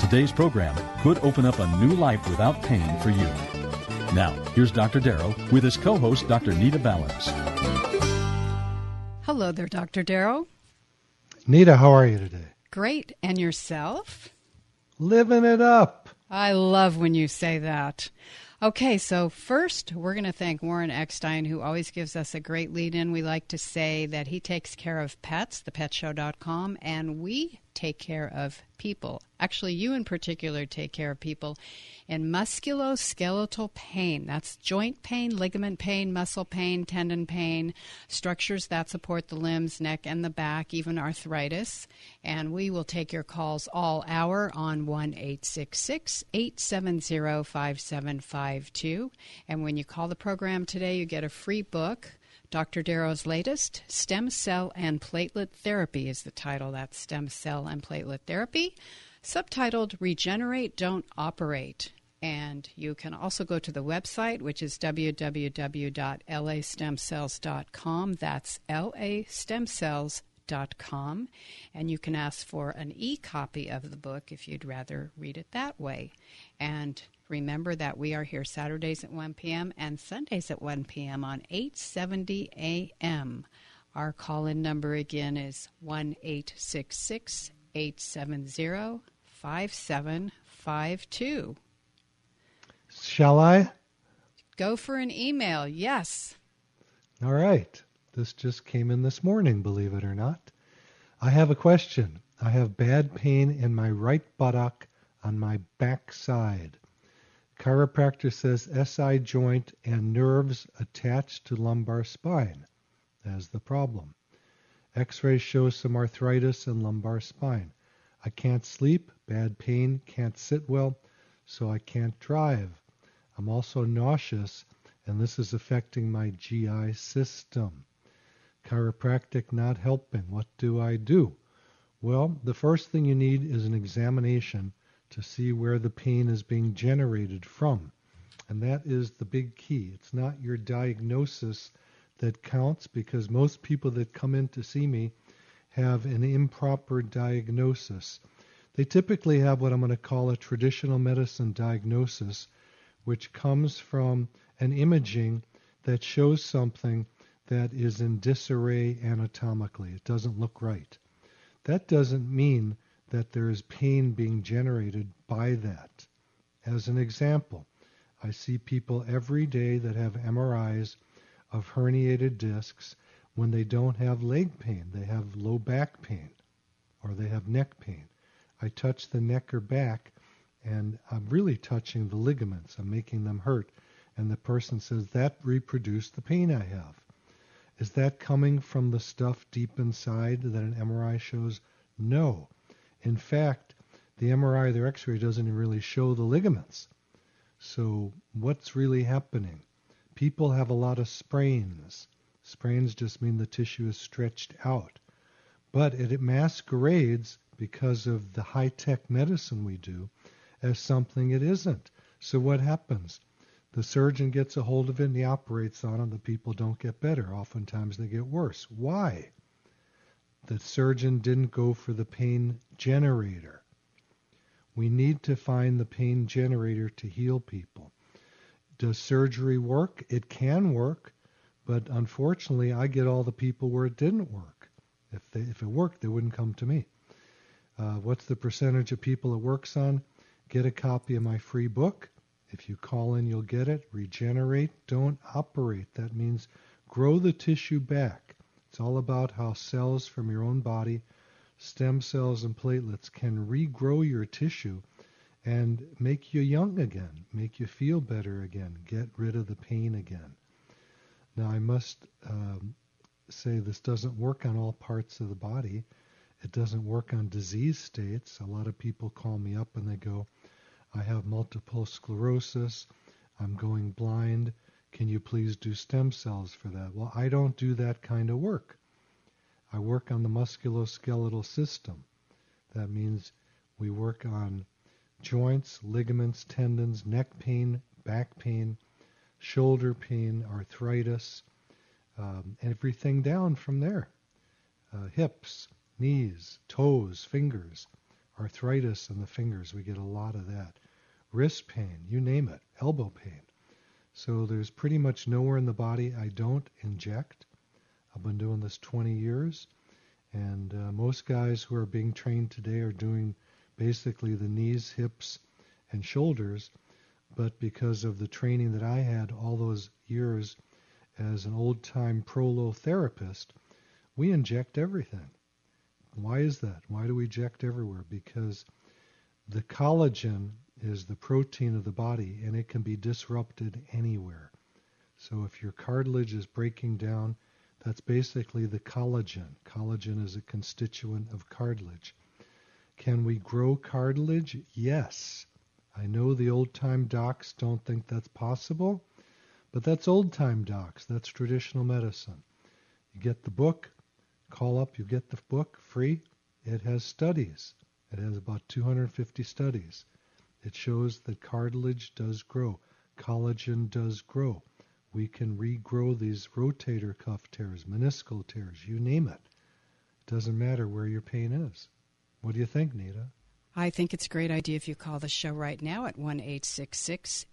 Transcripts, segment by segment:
Today's program could open up a new life without pain for you. Now, here's Dr. Darrow with his co host, Dr. Nita Valens. Hello there, Dr. Darrow. Nita, how are you today? Great. And yourself? Living it up. I love when you say that. Okay, so first, we're going to thank Warren Eckstein, who always gives us a great lead in. We like to say that he takes care of pets, thepetshow.com, and we take care of people. Actually, you in particular take care of people in musculoskeletal pain. That's joint pain, ligament pain, muscle pain, tendon pain, structures that support the limbs, neck, and the back, even arthritis. And we will take your calls all hour on 1 870 5752. And when you call the program today, you get a free book Dr. Darrow's latest, Stem Cell and Platelet Therapy, is the title. That's Stem Cell and Platelet Therapy, subtitled Regenerate, Don't Operate. And you can also go to the website, which is www.lastemcells.com. That's lastemcells.com. And you can ask for an e copy of the book if you'd rather read it that way. And Remember that we are here Saturdays at 1 p.m. and Sundays at 1 p.m. on 870 a.m. Our call in number again is 1 870 5752. Shall I? Go for an email, yes. All right. This just came in this morning, believe it or not. I have a question. I have bad pain in my right buttock on my back side. Chiropractor says SI joint and nerves attached to lumbar spine as the problem. X-ray shows some arthritis in lumbar spine. I can't sleep, bad pain, can't sit well, so I can't drive. I'm also nauseous, and this is affecting my GI system. Chiropractic not helping. What do I do? Well, the first thing you need is an examination to see where the pain is being generated from. And that is the big key. It's not your diagnosis that counts because most people that come in to see me have an improper diagnosis. They typically have what I'm going to call a traditional medicine diagnosis, which comes from an imaging that shows something that is in disarray anatomically. It doesn't look right. That doesn't mean that there is pain being generated by that. As an example, I see people every day that have MRIs of herniated discs when they don't have leg pain. They have low back pain or they have neck pain. I touch the neck or back and I'm really touching the ligaments. I'm making them hurt. And the person says, that reproduced the pain I have. Is that coming from the stuff deep inside that an MRI shows? No. In fact, the MRI or the X-ray doesn't really show the ligaments. So what's really happening? People have a lot of sprains. Sprains just mean the tissue is stretched out. But it masquerades because of the high-tech medicine we do as something it isn't. So what happens? The surgeon gets a hold of it and he operates on it. The people don't get better. Oftentimes they get worse. Why? The surgeon didn't go for the pain generator. We need to find the pain generator to heal people. Does surgery work? It can work, but unfortunately, I get all the people where it didn't work. If, they, if it worked, they wouldn't come to me. Uh, what's the percentage of people it works on? Get a copy of my free book, If you call in, you'll get it. Regenerate, don't operate. That means grow the tissue back. It's all about how cells from your own body, stem cells and platelets, can regrow your tissue and make you young again, make you feel better again, get rid of the pain again. Now, I must um, say this doesn't work on all parts of the body. It doesn't work on disease states. A lot of people call me up and they go, I have multiple sclerosis. I'm going blind. Can you please do stem cells for that? Well, I don't do that kind of work. I work on the musculoskeletal system. That means we work on joints, ligaments, tendons, neck pain, back pain, shoulder pain, arthritis, um, everything down from there. Uh, hips, knees, toes, fingers, arthritis in the fingers, we get a lot of that. Wrist pain, you name it, elbow pain. So there's pretty much nowhere in the body I don't inject. I've been doing this 20 years, and uh, most guys who are being trained today are doing basically the knees, hips, and shoulders. But because of the training that I had all those years as an old time prolotherapist, we inject everything. Why is that? Why do we inject everywhere? Because the collagen is the protein of the body and it can be disrupted anywhere. So if your cartilage is breaking down, that's basically the collagen. Collagen is a constituent of cartilage. Can we grow cartilage? Yes. I know the old time docs don't think that's possible, but that's old time docs. That's traditional medicine. You get the book, call up, you get the book free. It has studies. It has about 250 studies. It shows that cartilage does grow, collagen does grow. We can regrow these rotator cuff tears, meniscal tears, you name it. It doesn't matter where your pain is. What do you think, Nita? I think it's a great idea if you call the show right now at 1 870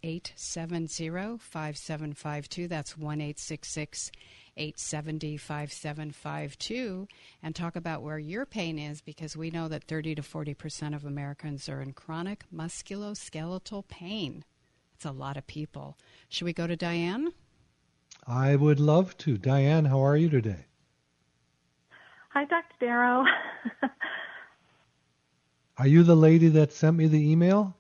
5752. That's 1 870 5752 and talk about where your pain is because we know that 30 to 40% of Americans are in chronic musculoskeletal pain. It's a lot of people. Should we go to Diane? I would love to. Diane, how are you today? Hi, Dr. Darrow. Are you the lady that sent me the email?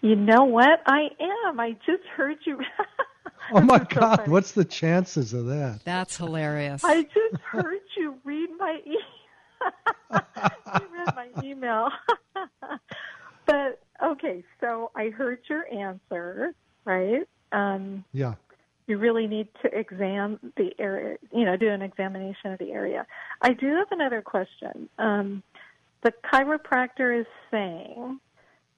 You know what? I am. I just heard you. oh my God! So What's the chances of that? That's hilarious. I just heard you read my email. you read my email. but okay, so I heard your answer, right? Um, yeah. You really need to examine the area, you know, do an examination of the area. I do have another question. Um, the chiropractor is saying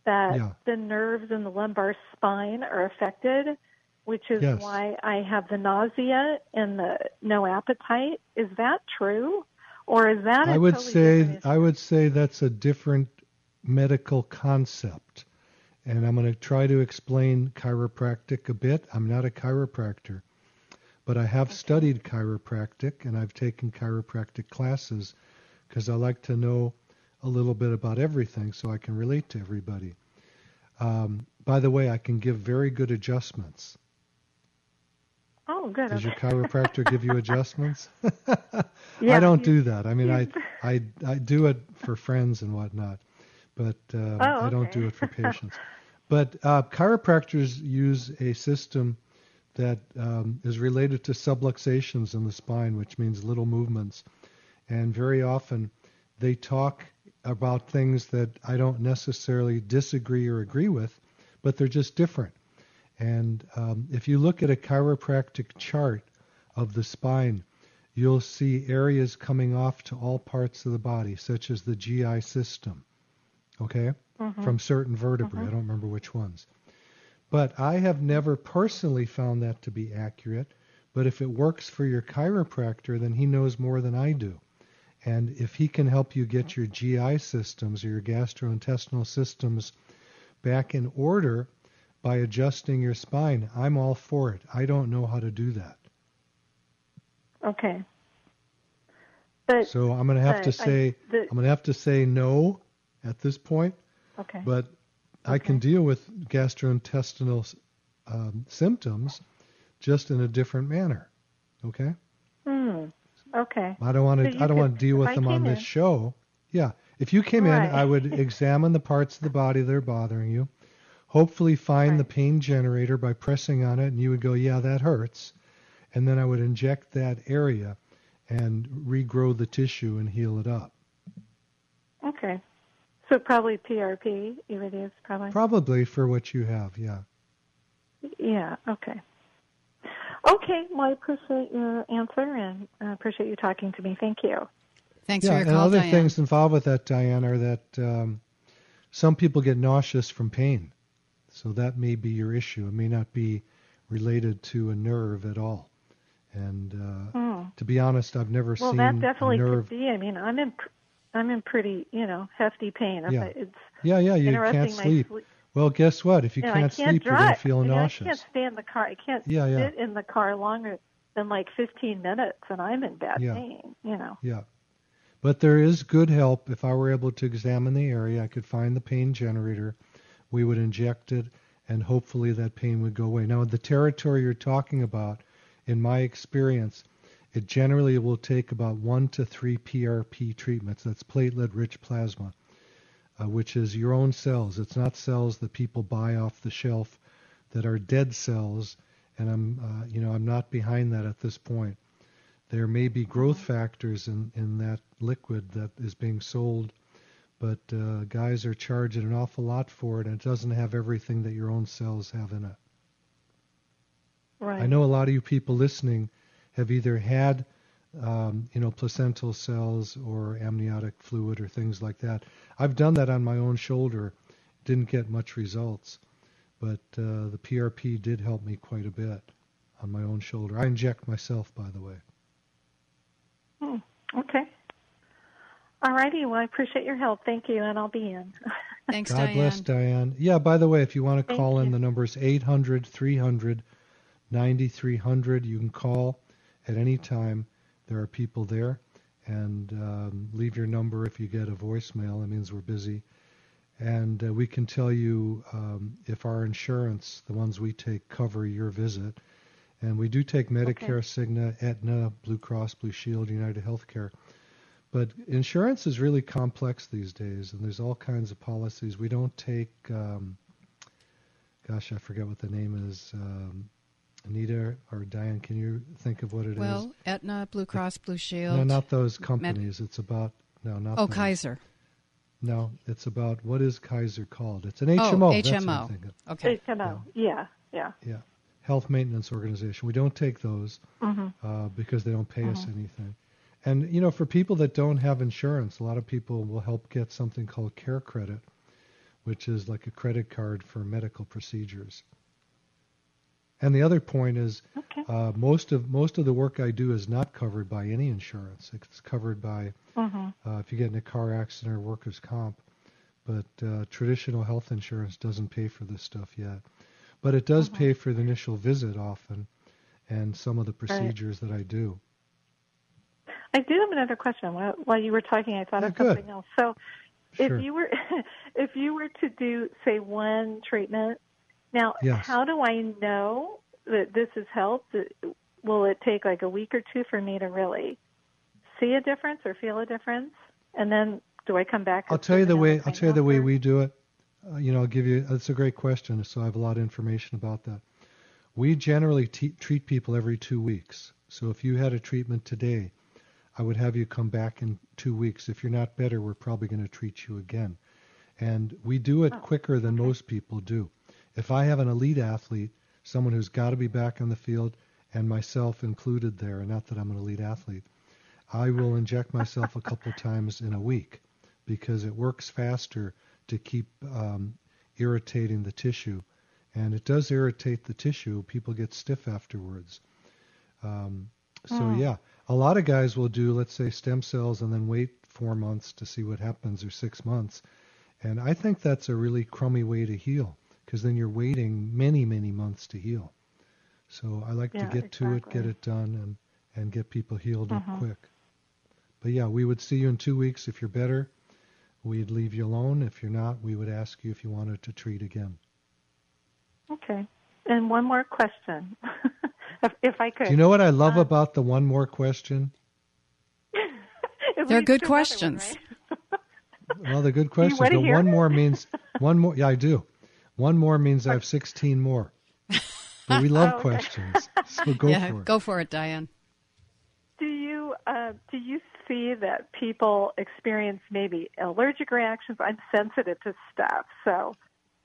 that yeah. the nerves in the lumbar spine are affected, which is yes. why I have the nausea and the no appetite. Is that true? Or is that I would totally say I would say that's a different medical concept. And I'm going to try to explain chiropractic a bit. I'm not a chiropractor, but I have okay. studied chiropractic and I've taken chiropractic classes because I like to know a little bit about everything so I can relate to everybody. Um, by the way, I can give very good adjustments. Oh, good. Does your chiropractor give you adjustments? yeah, I don't do that. I mean, I, I, I do it for friends and whatnot, but um, oh, okay. I don't do it for patients. but uh, chiropractors use a system that um, is related to subluxations in the spine, which means little movements. And very often they talk about things that I don't necessarily disagree or agree with, but they're just different. And um, if you look at a chiropractic chart of the spine, you'll see areas coming off to all parts of the body, such as the GI system, okay, mm-hmm. from certain vertebrae. Mm-hmm. I don't remember which ones. But I have never personally found that to be accurate. But if it works for your chiropractor, then he knows more than I do. And if he can help you get your GI systems or your gastrointestinal systems back in order by adjusting your spine, I'm all for it. I don't know how to do that. Okay. But, so I'm going to have to say I, the, I'm going to have to say no at this point. Okay. But I can deal with gastrointestinal um, symptoms just in a different manner. Okay. Hmm. Okay. I don't want to. So I don't could, want to deal with them on this in, show. Yeah. If you came right. in, I would examine the parts of the body that are bothering you. Hopefully, find right. the pain generator by pressing on it, and you would go, "Yeah, that hurts," and then I would inject that area and regrow the tissue and heal it up. Okay. So probably PRP, you would use probably. Probably for what you have, yeah. Yeah. Okay. Okay. Well, I appreciate your answer and I appreciate you talking to me. Thank you. Thanks yeah, for your and call, other Diane. things involved with that, Diane, are that um, some people get nauseous from pain. So that may be your issue. It may not be related to a nerve at all. And uh, hmm. to be honest, I've never seen well, seen that definitely nerve. could be. I mean, I'm in, I'm in pretty, you know, hefty pain. Yeah. It's yeah, yeah, you can't sleep. sleep. Well, guess what? If you know, can't, can't sleep, drive. you're going to feel I mean, nauseous. I can't stay in the car. I can't Yeah, yeah. sit in the car longer than like 15 minutes, and I'm in bad Yeah. pain. You know. Yeah. But there is good help. If I were able to examine the area, I could find the pain generator. We would inject it, and hopefully that pain would go away. Now, the territory you're talking about, in my experience, it generally will take about one to three PRP treatments. That's platelet rich plasma, uh, which is your own cells. It's not cells that people buy off the shelf that are dead cells. And I'm, uh, you know, I'm not behind that at this point. There may be growth factors in, in that liquid that is being sold, but uh, guys are charging an awful lot for it, and it doesn't have everything that your own cells have in it. Right. I know a lot of you people listening have either had, um, you know, placental cells or amniotic fluid or things like that. I've done that on my own shoulder, didn't get much results, but uh, the PRP did help me quite a bit on my own shoulder. I inject myself, by the way. Hmm. Okay. All righty. Well, I appreciate your help. Thank you, and I'll be in. Thanks, God Diane. bless Diane. Yeah, by the way, if you want to Thank call in, you. the number is 800 300 9300. You can call at any time. There are people there. And um, leave your number if you get a voicemail. It means we're busy. And uh, we can tell you um, if our insurance, the ones we take, cover your visit. And we do take Medicare, Cigna, Aetna, Blue Cross, Blue Shield, United Healthcare. But insurance is really complex these days, and there's all kinds of policies. We don't take, um, gosh, I forget what the name is. Um, Anita or Diane, can you think of what it is? Well, Aetna, Blue Cross, Blue Shield. no, not those companies. it's about no, not. Oh, those. Kaiser. No, it's about what is Kaiser called? It's an Oh, HMO. That's HMO. Okay. HMO. Yeah. Yeah. Yeah, health maintenance organization. We don't take those hmm uh, because they don't pay us anything. And you know, for people that don't have insurance, a lot of people will help get something called Care Credit, which is like a credit card for medical procedures. And the other point is, Okay. uh, most of most of the work I do is not covered by any insurance. It's covered by hmm uh, if you get in a car accident or workers' comp, but uh, traditional health insurance doesn't pay for this stuff yet. But it does pay for the initial visit often, and some of the procedures that I do. I do have another question. While, while you were talking, I thought of good. something else. So, Sure. if you were if you were to do say one treatment, now Yes. how do I know that this has helped? Will it take like a week or two for me to really see a difference or feel a difference? And then do I come back? I'll tell you the way. I'll tell you the way we do it. Uh, you know, I'll give you. That's a great question. So I have a lot of information about that. We generally te- treat people every two weeks. So if you had a treatment today, I would have you come back in two weeks. If you're not better, we're probably going to treat you again. And we do it Oh, quicker than most people do. If I have an elite athlete, someone who's got to be back on the field, and myself included there, and not that I'm an elite athlete, I will inject myself a couple times in a week because it works faster to keep um, irritating the tissue. And it does irritate the tissue. People get stiff afterwards. Um, so, Mm. yeah, a lot of guys will do, let's say, stem cells and then wait four months to see what happens or six months. And I think that's a really crummy way to heal because then you're waiting many, many months to heal. So I like Yeah, to get to it, get it done, and, and get people healed Mhm. up quick. But yeah, we would see you in two weeks if you're better. we'd leave you alone. If you're not, we would ask you if you wanted to treat again. Okay. And one more question, if, if, I could. Do you know what I love uh, about the one more question? They're good questions. One, right? well, they're good questions. But one more means one more. Yeah, I do. One more means I have 16 more. But we love oh, okay. questions, so go yeah, for it. Go for it, Diane. Do you uh, do you see that people experience maybe allergic reactions? I'm sensitive to stuff, so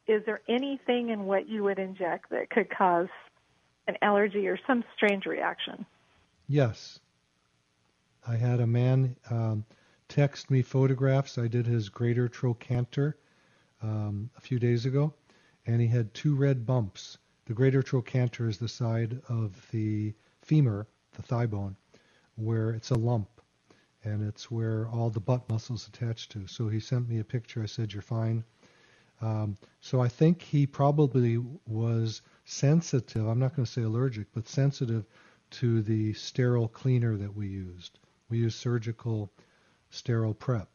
is there anything in what you would inject that could cause an allergy or some strange reaction? Yes. I had a man um, text me photographs. I did his greater trochanter um, a few days ago, and he had two red bumps. The greater trochanter is the side of the femur, the thigh bone, where it's a lump, and it's where all the butt muscles attach to. So he sent me a picture. I said, "You're fine." Um, so I think he probably was sensitive. I'm not going to say allergic, but sensitive to the sterile cleaner that we used. We use surgical sterile prep,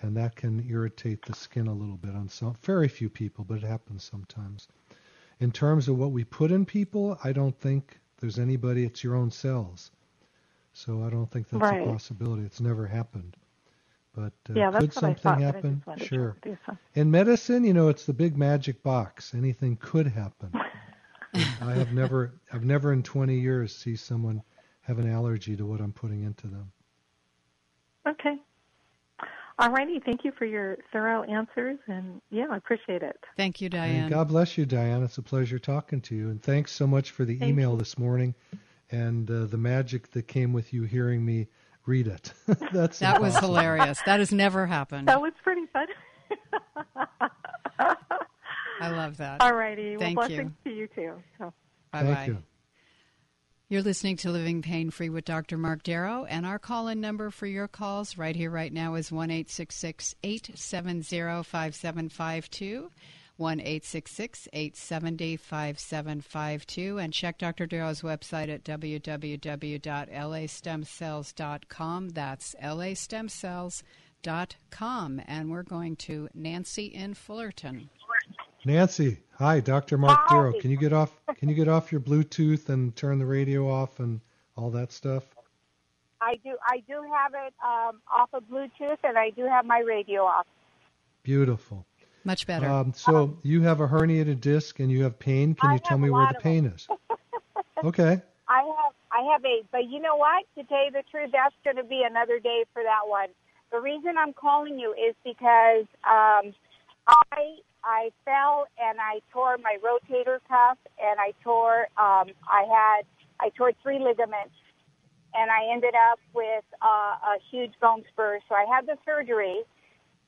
and that can irritate the skin a little bit on some very few people, but it happens sometimes. In terms of what we put in people, I don't think there's anybody. It's your own cells, so I don't think that's right. a possibility. It's never happened. But uh, yeah, could something happen? Sure. In medicine, you know, it's the big magic box. Anything could happen. I have never, I've never in 20 years see someone have an allergy to what I'm putting into them. Okay. All righty. Thank you for your thorough answers, and yeah, I appreciate it. Thank you, Diane. And God bless you, Diane. It's a pleasure talking to you, and thanks so much for the Thank email you. this morning and uh, the magic that came with you hearing me read it. That's that was hilarious. That has never happened. That was pretty fun. I love that. All righty. Thank well, blessings you. to you too. Oh. So. Bye Thank you. You're listening to Living Pain Free with Dr. Mark Darrow, and our call in number for your calls right here, right now is 1 870 5752. 1 870 5752. And check Dr. Darrow's website at www.lastemcells.com. That's lastemcells.com. And we're going to Nancy in Fullerton. Nancy, hi, Dr. Mark hi. Darrow. Can you get off? Can you get off your Bluetooth and turn the radio off and all that stuff? I do. I do have it um, off of Bluetooth, and I do have my radio off. Beautiful. Much better. Um, so you have a herniated disc and you have pain. Can I you tell me where the pain is? okay. I have I have a, but you know what? To tell you the truth, that's going to be another day for that one. The reason I'm calling you is because um, I I fell and I tore my rotator cuff and I tore um, I had I tore three ligaments and I ended up with uh, a huge bone spur. So I had the surgery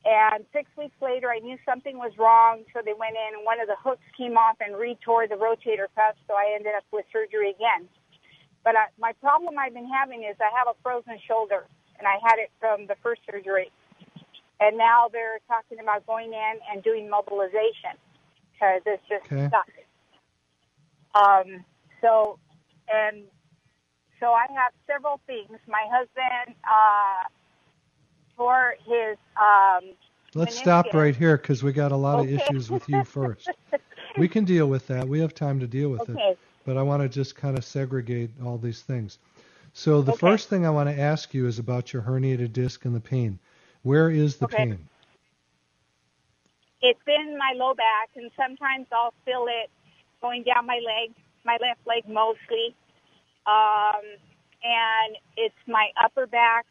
and six weeks later, I knew something was wrong, so they went in, and one of the hooks came off and retore the rotator cuff, so I ended up with surgery again. But I, my problem I've been having is I have a frozen shoulder, and I had it from the first surgery. And now they're talking about going in and doing mobilization because it's just okay. stuck. Um, so, and so I have several things. My husband, uh, for his. Um, Let's stop right here because we got a lot okay. of issues with you first. we can deal with that. We have time to deal with okay. it. But I want to just kind of segregate all these things. So the okay. first thing I want to ask you is about your herniated disc and the pain. Where is the pain? It's in my low back, and sometimes I'll feel it going down my leg, my left leg mostly. Um, and it's my upper back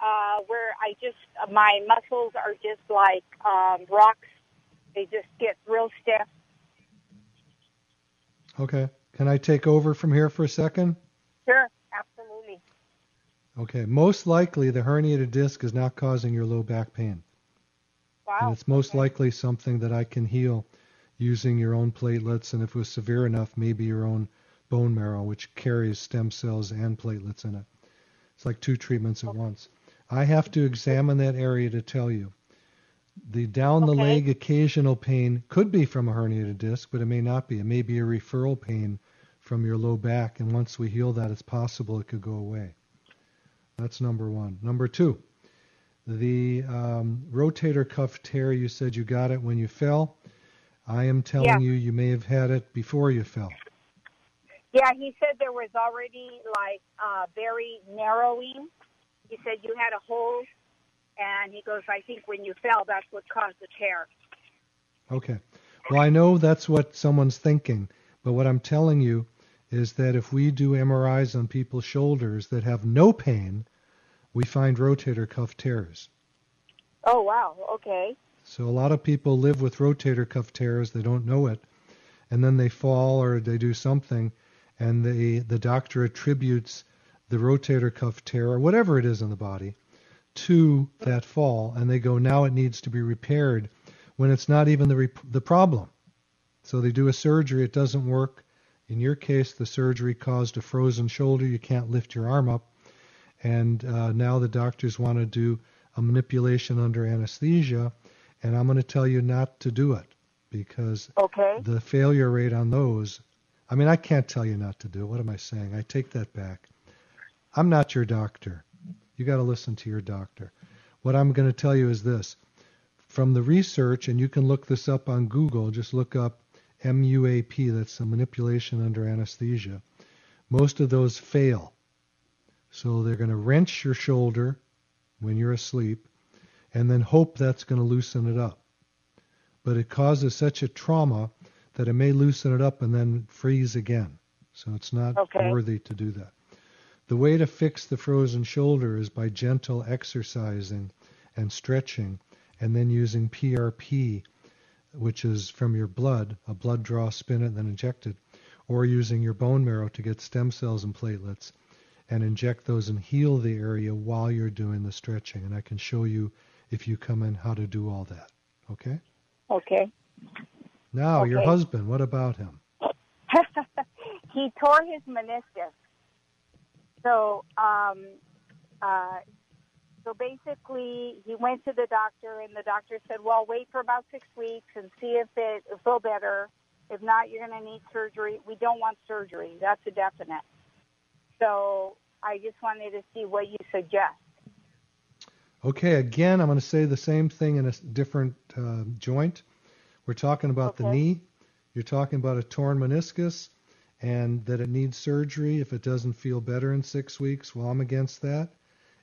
uh, where I just my muscles are just like um, rocks. They just get real stiff. Okay. Can I take over from here for a second? Sure. Okay. Most likely, the herniated disc is not causing your low back pain. Wow. And it's most okay. likely something that I can heal using your own platelets, and if it was severe enough, maybe your own bone marrow, which carries stem cells and platelets in it. It's like two treatments at okay. once. I have to examine that area to tell you. The down the okay. leg occasional pain could be from a herniated disc, but it may not be. It may be a referral pain from your low back, and once we heal that, it's possible it could go away. That's number one. Number two, The um, rotator cuff tear, you said you got it when you fell. I am telling yeah. you, you may have had it before you fell. Yeah, he said there was already like uh, very narrowing. He said you had a hole, and he goes, I think when you fell, that's what caused the tear. Okay. Well, I know that's what someone's thinking, but what I'm telling you is that if we do MRIs on people's shoulders that have no pain, we find rotator cuff tears. Oh, wow. Okay. So a lot of people live with rotator cuff tears, they don't know it, and then they fall or they do something and the the doctor attributes the rotator cuff tear or whatever it is in the body to that fall and they go now it needs to be repaired when it's not even the rep- the problem so they do a surgery it doesn't work in your case the surgery caused a frozen shoulder you can't lift your arm up and uh, now the doctors want to do a manipulation under anesthesia and i'm going to tell you not to do it because okay. the failure rate on those I mean, I can't tell you not to do it. What am I saying? I take that back. I'm not your doctor. You got to listen to your doctor. What I'm going to tell you is this. From the research, and you can look this up on Google, just look up MUAP, that's a manipulation under anesthesia. Most of those fail. So they're going to wrench your shoulder when you're asleep and then hope that's going to loosen it up. But it causes such a trauma that it may loosen it up and then freeze again. So it's not okay. worthy to do that. The way to fix the frozen shoulder is by gentle exercising and stretching and then using PRP, which is from your blood, a blood draw, spin it, and then inject it, or using your bone marrow to get stem cells and platelets and inject those and heal the area while you're doing the stretching. And I can show you if you come in how to do all that. Okay? Okay. Now, okay. your husband, what about him? he tore his meniscus. So, um, uh, so basically, he went to the doctor, and the doctor said, "Well, wait for about six weeks and see if it feel better. If not, you're going to need surgery. We don't want surgery. That's a definite." So, I just wanted to see what you suggest. Okay, again, I'm going to say the same thing in a different uh, joint. We're talking about okay. the knee. You're talking about a torn meniscus and that it needs surgery if it doesn't feel better in six weeks. Well, I'm against that.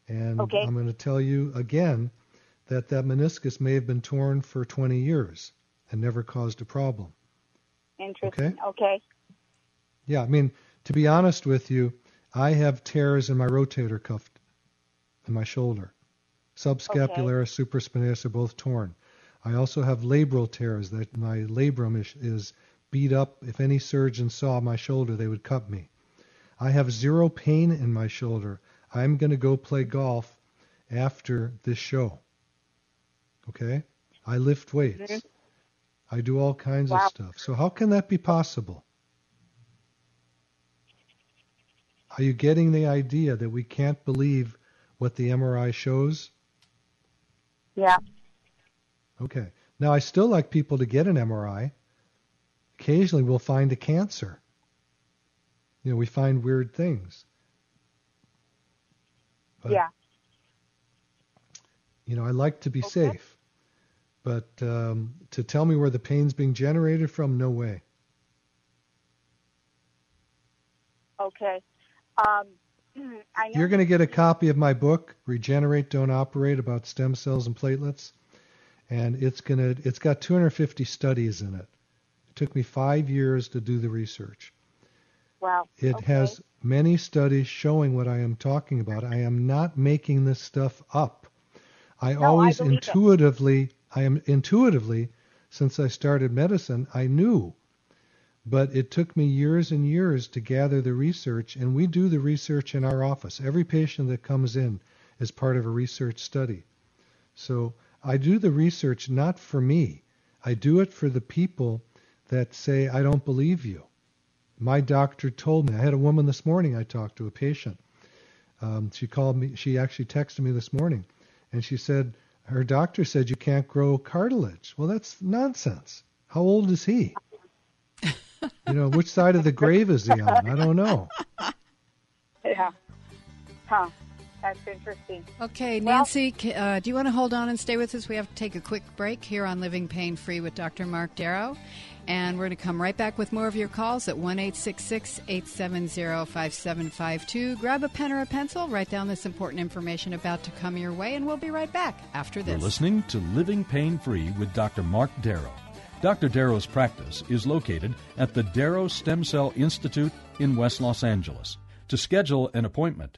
And okay. I'm going to tell you again that that meniscus may have been torn for 20 years and never caused a problem. Interesting. Okay. Okay. Yeah, I mean, to be honest with you, I have tears in my rotator cuff in my shoulder. Subscapularis, okay. supraspinatus are both torn. I also have labral tears that my labrum is, is beat up. If any surgeon saw my shoulder, they would cut me. I have zero pain in my shoulder. I'm going to go play golf after this show. Okay? I lift weights. Mm-hmm. I do all kinds wow. of stuff. So how can that be possible? Are you getting the idea that we can't believe what the MRI shows? Yeah. Okay. Now, I still like people to get an MRI. Occasionally, we'll find a cancer. You know, we find weird things. But, yeah. You know, I like to be okay. safe. But um, to tell me where the pain's being generated from, no way. Okay. Um, You're going to get a copy of my book, Regenerate, Don't Operate, about stem cells and platelets and it's gonna it's got 250 studies in it. It took me five years to do the research. Wow. It okay. has many studies showing what I am talking about. I am not making this stuff up. I no, always I intuitively it. I am intuitively since I started medicine, I knew. But it took me years and years to gather the research, and we do the research in our office. Every patient that comes in is part of a research study. So I do the research not for me. I do it for the people that say, I don't believe you. My doctor told me. I had a woman this morning I talked to, a patient. Um, she called me, she actually texted me this morning, and she said, her doctor said you can't grow cartilage. Well, that's nonsense. How old is he? you know, which side of the grave is he on? I don't know. Yeah. Huh. That's interesting. Okay, Nancy, uh, do you want to hold on and stay with us? We have to take a quick break here on Living Pain Free with Dr. Mark Darrow. And we're going to come right back with more of your calls at 1 870 5752. Grab a pen or a pencil, write down this important information about to come your way, and we'll be right back after this. You're listening to Living Pain Free with Dr. Mark Darrow. Dr. Darrow's practice is located at the Darrow Stem Cell Institute in West Los Angeles. To schedule an appointment,